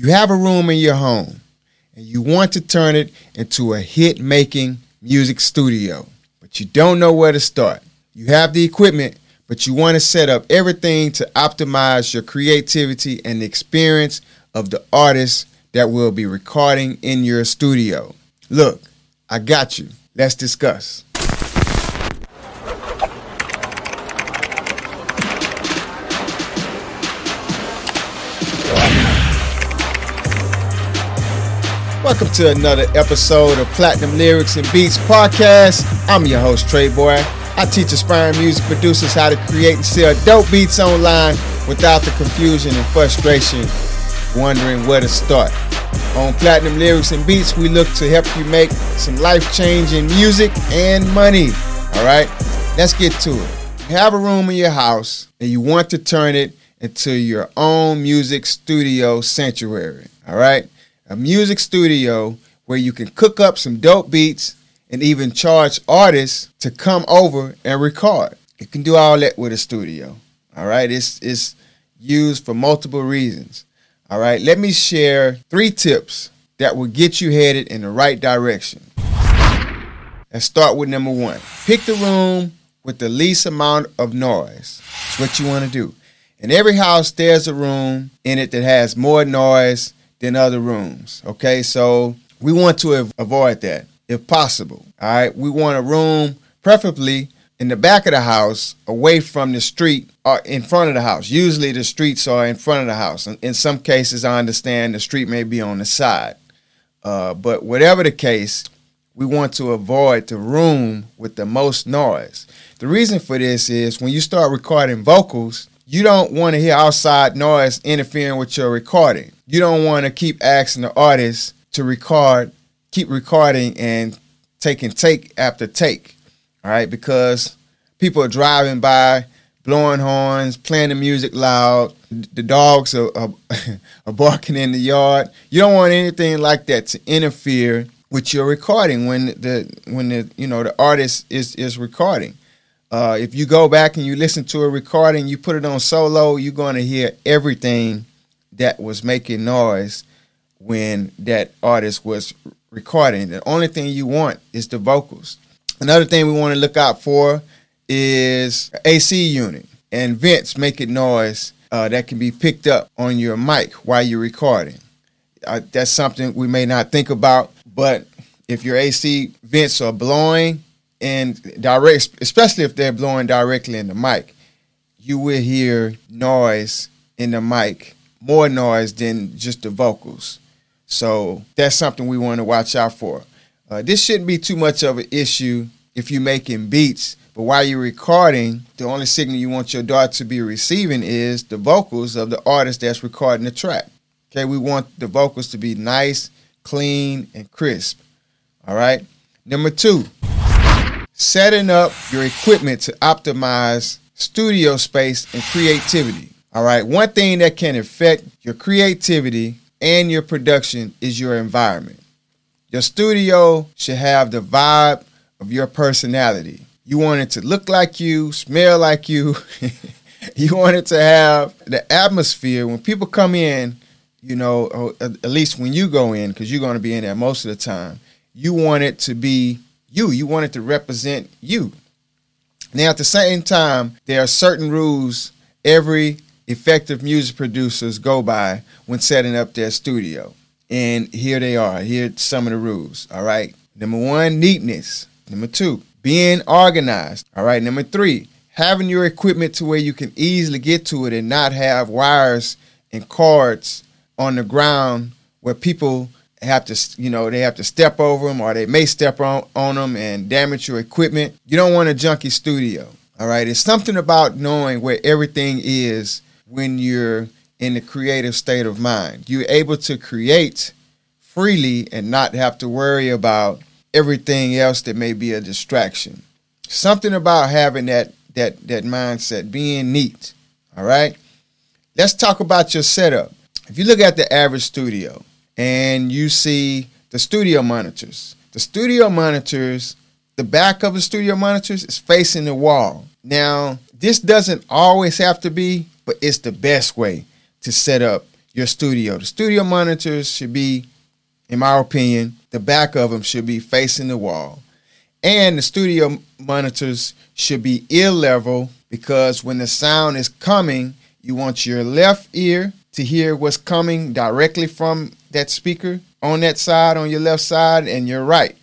You have a room in your home and you want to turn it into a hit making music studio, but you don't know where to start. You have the equipment, but you want to set up everything to optimize your creativity and the experience of the artists that will be recording in your studio. Look, I got you. Let's discuss. Welcome to another episode of Platinum Lyrics and Beats podcast. I'm your host, Trey Boy. I teach aspiring music producers how to create and sell dope beats online without the confusion and frustration, wondering where to start. On Platinum Lyrics and Beats, we look to help you make some life changing music and money. All right, let's get to it. You have a room in your house and you want to turn it into your own music studio sanctuary. All right a music studio where you can cook up some dope beats and even charge artists to come over and record. You can do all that with a studio. All right, it's it's used for multiple reasons. All right, let me share three tips that will get you headed in the right direction. Let's start with number one. Pick the room with the least amount of noise. That's what you want to do. In every house, there's a room in it that has more noise than other rooms. Okay, so we want to avoid that if possible. All right, we want a room, preferably in the back of the house, away from the street or in front of the house. Usually the streets are in front of the house. In some cases, I understand the street may be on the side. Uh, but whatever the case, we want to avoid the room with the most noise. The reason for this is when you start recording vocals, you don't want to hear outside noise interfering with your recording you don't want to keep asking the artist to record, keep recording and taking take after take. All right, because people are driving by, blowing horns, playing the music loud. The dogs are, are, are barking in the yard. You don't want anything like that to interfere with your recording when the when the you know the artist is is recording. Uh, if you go back and you listen to a recording, you put it on solo, you're going to hear everything that was making noise when that artist was recording. The only thing you want is the vocals. Another thing we want to look out for is AC unit and vents making noise uh, that can be picked up on your mic while you're recording. Uh, that's something we may not think about, but if your AC vents are blowing and direct, especially if they're blowing directly in the mic, you will hear noise in the mic more noise than just the vocals. So that's something we want to watch out for. Uh, this shouldn't be too much of an issue if you're making beats, but while you're recording, the only signal you want your DAW to be receiving is the vocals of the artist that's recording the track. Okay, we want the vocals to be nice, clean, and crisp. All right. Number two, setting up your equipment to optimize studio space and creativity. All right. One thing that can affect your creativity and your production is your environment. Your studio should have the vibe of your personality. You want it to look like you, smell like you. you want it to have the atmosphere when people come in, you know, uh, at least when you go in, because you're going to be in there most of the time. You want it to be you. You want it to represent you. Now, at the same time, there are certain rules every effective music producers go by when setting up their studio. And here they are. Here are some of the rules. All right. Number one, neatness. Number two, being organized. All right. Number three, having your equipment to where you can easily get to it and not have wires and cords on the ground where people have to, you know, they have to step over them or they may step on, on them and damage your equipment. You don't want a junky studio. All right. It's something about knowing where everything is when you're in the creative state of mind. You're able to create freely and not have to worry about everything else that may be a distraction. Something about having that that that mindset, being neat. All right? Let's talk about your setup. If you look at the average studio and you see the studio monitors, the studio monitors, the back of the studio monitors is facing the wall. Now, this doesn't always have to be but it's the best way to set up your studio. The studio monitors should be, in my opinion, the back of them should be facing the wall. And the studio monitors should be ear level because when the sound is coming, you want your left ear to hear what's coming directly from that speaker on that side, on your left side, and your right.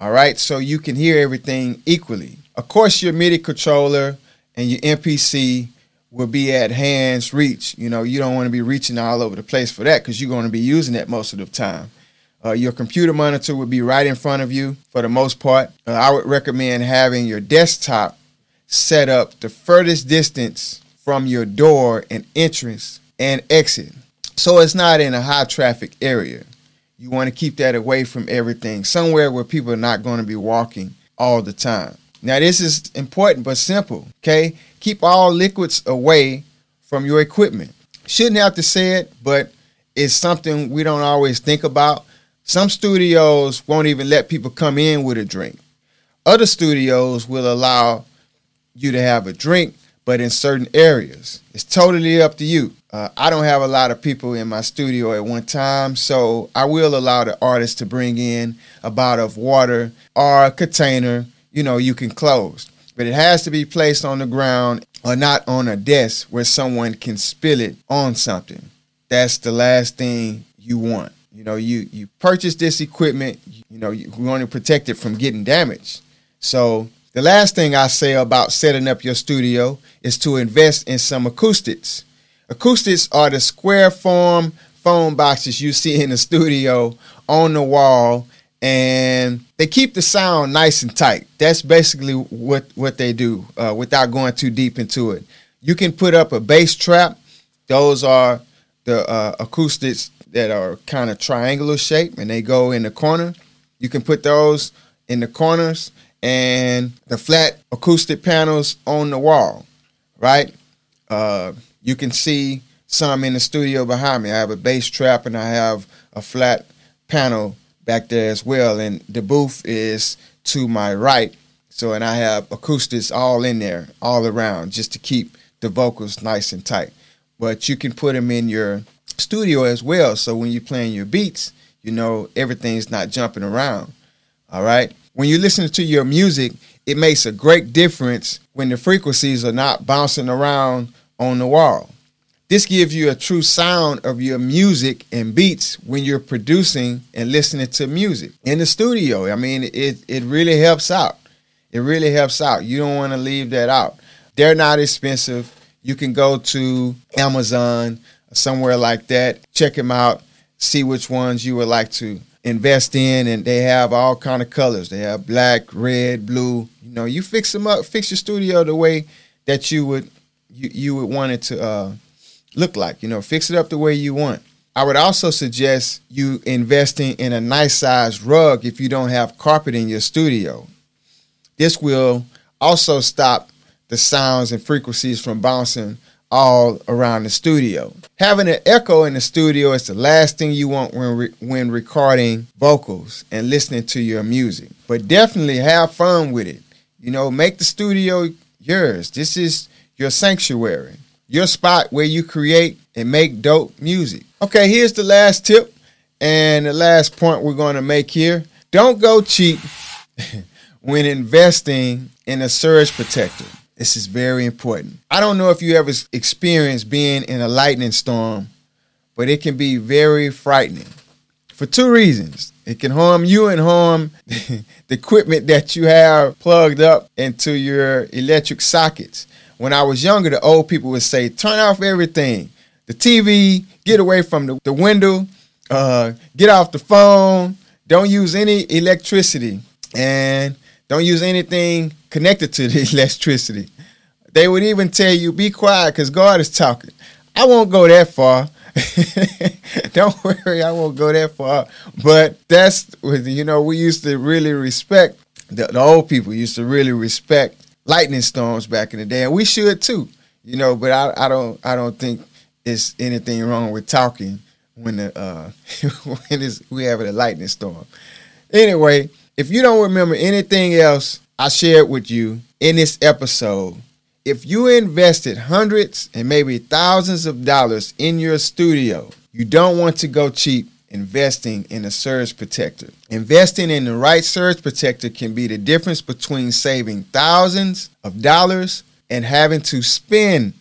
All right, so you can hear everything equally. Of course, your MIDI controller and your MPC will be at hand's reach. You know, you don't want to be reaching all over the place for that because you're going to be using that most of the time. Uh, your computer monitor will be right in front of you for the most part. Uh, I would recommend having your desktop set up the furthest distance from your door and entrance and exit. So it's not in a high traffic area. You want to keep that away from everything, somewhere where people are not going to be walking all the time. Now, this is important but simple, okay? Keep all liquids away from your equipment. Shouldn't have to say it, but it's something we don't always think about. Some studios won't even let people come in with a drink. Other studios will allow you to have a drink, but in certain areas. It's totally up to you. Uh, I don't have a lot of people in my studio at one time, so I will allow the artist to bring in a bottle of water or a container, you know, you can close. But it has to be placed on the ground or not on a desk where someone can spill it on something. That's the last thing you want. You know, you you purchase this equipment, you know, you want to protect it from getting damaged. So the last thing I say about setting up your studio is to invest in some acoustics. Acoustics are the square form foam boxes you see in the studio on the wall and they keep the sound nice and tight. That's basically what what they do uh, without going too deep into it. You can put up a bass trap. Those are the uh, acoustics that are kind of triangular shape and they go in the corner. You can put those in the corners and the flat acoustic panels on the wall, right? Uh, you can see some in the studio behind me. I have a bass trap and I have a flat panel back there as well. And the booth is to my right. So, and I have acoustics all in there, all around, just to keep the vocals nice and tight. But you can put them in your studio as well. So when you're playing your beats, you know everything's not jumping around. All right. When you listen to your music, it makes a great difference when the frequencies are not bouncing around on the wall. This gives you a true sound of your music and beats when you're producing and listening to music in the studio. I mean, it, it really helps out. It really helps out. You don't want to leave that out. They're not expensive. You can go to Amazon, somewhere like that. Check them out. See which ones you would like to invest in, and they have all kind of colors. They have black, red, blue. You know, you fix them up, fix your studio the way that you would you, you would want it to uh, look like. You know, fix it up the way you want. I would also suggest you investing in a nice size rug if you don't have carpet in your studio. This will also stop the sounds and frequencies from bouncing all around the studio. Having an echo in the studio is the last thing you want when re- when recording vocals and listening to your music. But definitely have fun with it. You know, make the studio yours. This is your sanctuary, your spot where you create and make dope music. Okay, here's the last tip and the last point we're going to make here. Don't go cheap when investing in a surge protector. This is very important. I don't know if you ever experienced being in a lightning storm, but it can be very frightening for two reasons. It can harm you and harm the equipment that you have plugged up into your electric sockets. When I was younger, the old people would say, turn off everything the TV, get away from the, the window, uh, get off the phone, don't use any electricity, and don't use anything connected to the electricity. They would even tell you, be quiet because God is talking. I won't go that far. Don't worry, I won't go that far. But that's, you know, we used to really respect, the, the old people used to really respect lightning storms back in the day. And we should too, you know, but I, I don't, I don't think it's anything wrong with talking when the, uh, when it's, we have a lightning storm. Anyway, if you don't remember anything else I shared with you in this episode, if you invested hundreds and maybe thousands of dollars in your studio, you don't want to go cheap investing in a surge protector. Investing in the right surge protector can be the difference between saving thousands of dollars and having to spend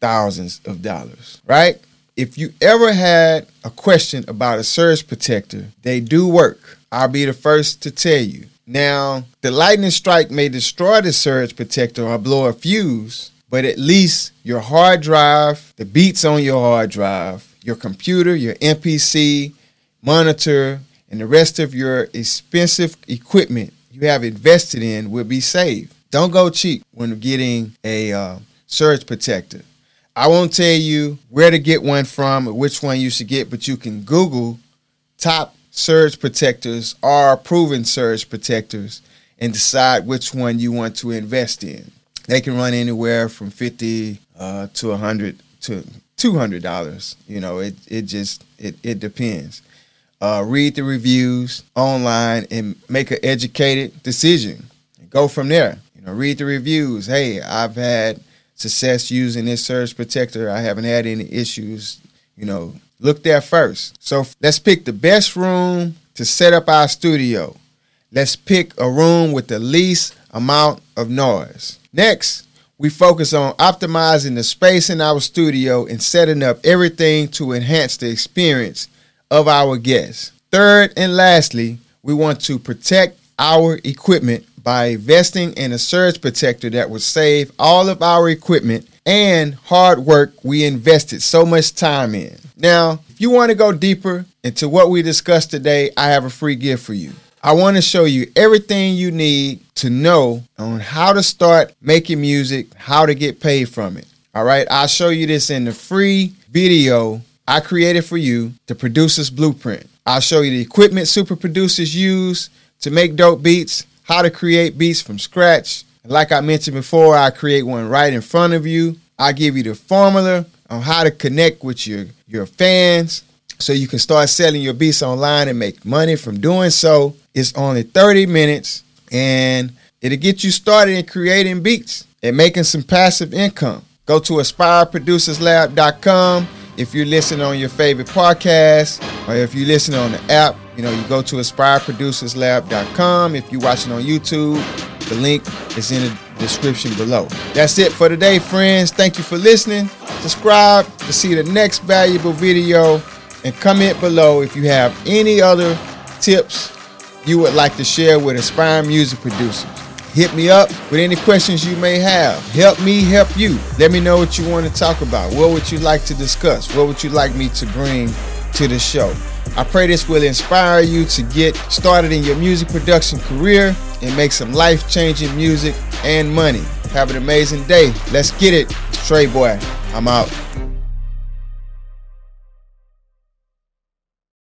thousands of dollars, right? If you ever had a question about a surge protector, they do work. I'll be the first to tell you. Now, the lightning strike may destroy the surge protector or blow a fuse, but at least your hard drive, the beats on your hard drive, your computer, your MPC, monitor, and the rest of your expensive equipment you have invested in will be saved. Don't go cheap when getting a uh, surge protector. I won't tell you where to get one from or which one you should get, but you can Google top surge protectors are proven surge protectors and decide which one you want to invest in. They can run anywhere from 50 uh, to 100 to $200. You know, it, it just, it, it depends. Uh, read the reviews online and make an educated decision. Go from there. You know, read the reviews. Hey, I've had success using this surge protector. I haven't had any issues. You know, look there first. So let's pick the best room to set up our studio. Let's pick a room with the least amount of noise. Next, we focus on optimizing the space in our studio and setting up everything to enhance the experience of our guests. Third and lastly, we want to protect our equipment by investing in a surge protector that will save all of our equipment and hard work we invested so much time in. Now, if you want to go deeper into what we discussed today, I have a free gift for you. I want to show you everything you need to know on how to start making music, how to get paid from it. All right, I'll show you this in the free video I created for you, the producer's blueprint. I'll show you the equipment super producers use to make dope beats how to create beats from scratch. Like I mentioned before, I create one right in front of you. I give you the formula on how to connect with your, your fans so you can start selling your beats online and make money from doing so. It's only 30 minutes and it'll get you started in creating beats and making some passive income. Go to aspireproducerslab.com if you're listening on your favorite podcast or if you listen on the app, you know, you go to aspireproducerslab.com. If you're watching on YouTube, the link is in the description below. That's it for today, friends. Thank you for listening. Subscribe to see the next valuable video and comment below if you have any other tips you would like to share with aspiring music producers. Hit me up with any questions you may have. Help me help you. Let me know what you want to talk about. What would you like to discuss? What would you like me to bring to the show? I pray this will inspire you to get started in your music production career and make some life changing music and money. Have an amazing day. Let's get it. Trey Boy, I'm out.